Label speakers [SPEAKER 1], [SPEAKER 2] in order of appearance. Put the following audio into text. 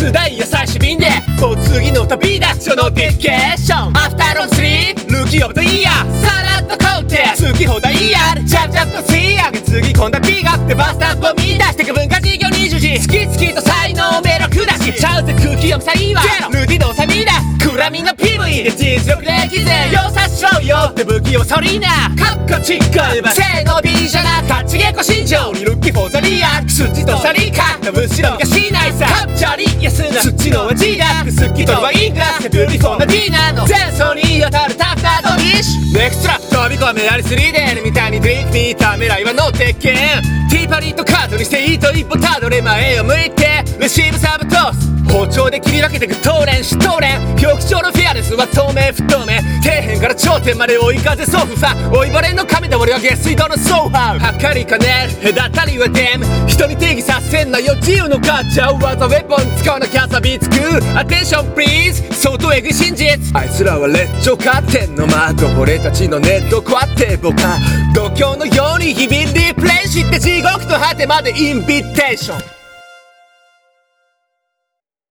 [SPEAKER 1] 津ダイヤ最終便で。お次の旅立ちのノティケーションアフターロンスリー。ルーキーオブザイヤー。さらっとコーテ好き放題イヤージャブジャブとツイヤー次今度は P がってバスタンプを見出してく文化事業20時好き好きと才能メロクだし。ちゃうぜ空気読むサイはルディのサミだ。クラミの PV で実力歴然よさしろよ。って武器をソリーナカッコチッカー性の美じゃなかちげこ心情にルッキーフォーザリア土とサリカむしろがしないさ。カッチャリ安な土の味だって好きとはいいがブリフォーなディナーの。前奏に当たるタフなドリッシュ。ネクストラップ飛び込めやり 3D みたいにドリンクにためらいは乗ってけん。ティーパリットカードにしていいと一歩たどれ前を向いてレシーブサブトス包丁で切り分けてく東連シトレン局長のフェアレスは透明不透明。底辺から頂点まで追い風ソファ追いバレの神で俺は下水道のソファはかりかね。る隔たりはデム。人に定義させんなよ。自由のガチャ技ウェポン使わなきゃ錆びつく。アテンションプリーズ相当エグい真実。あいつらはレッチョカーテンの窓俺たちのネットこうやって僕は度胸のように日々リプレイして地獄と果てまでインビテーション。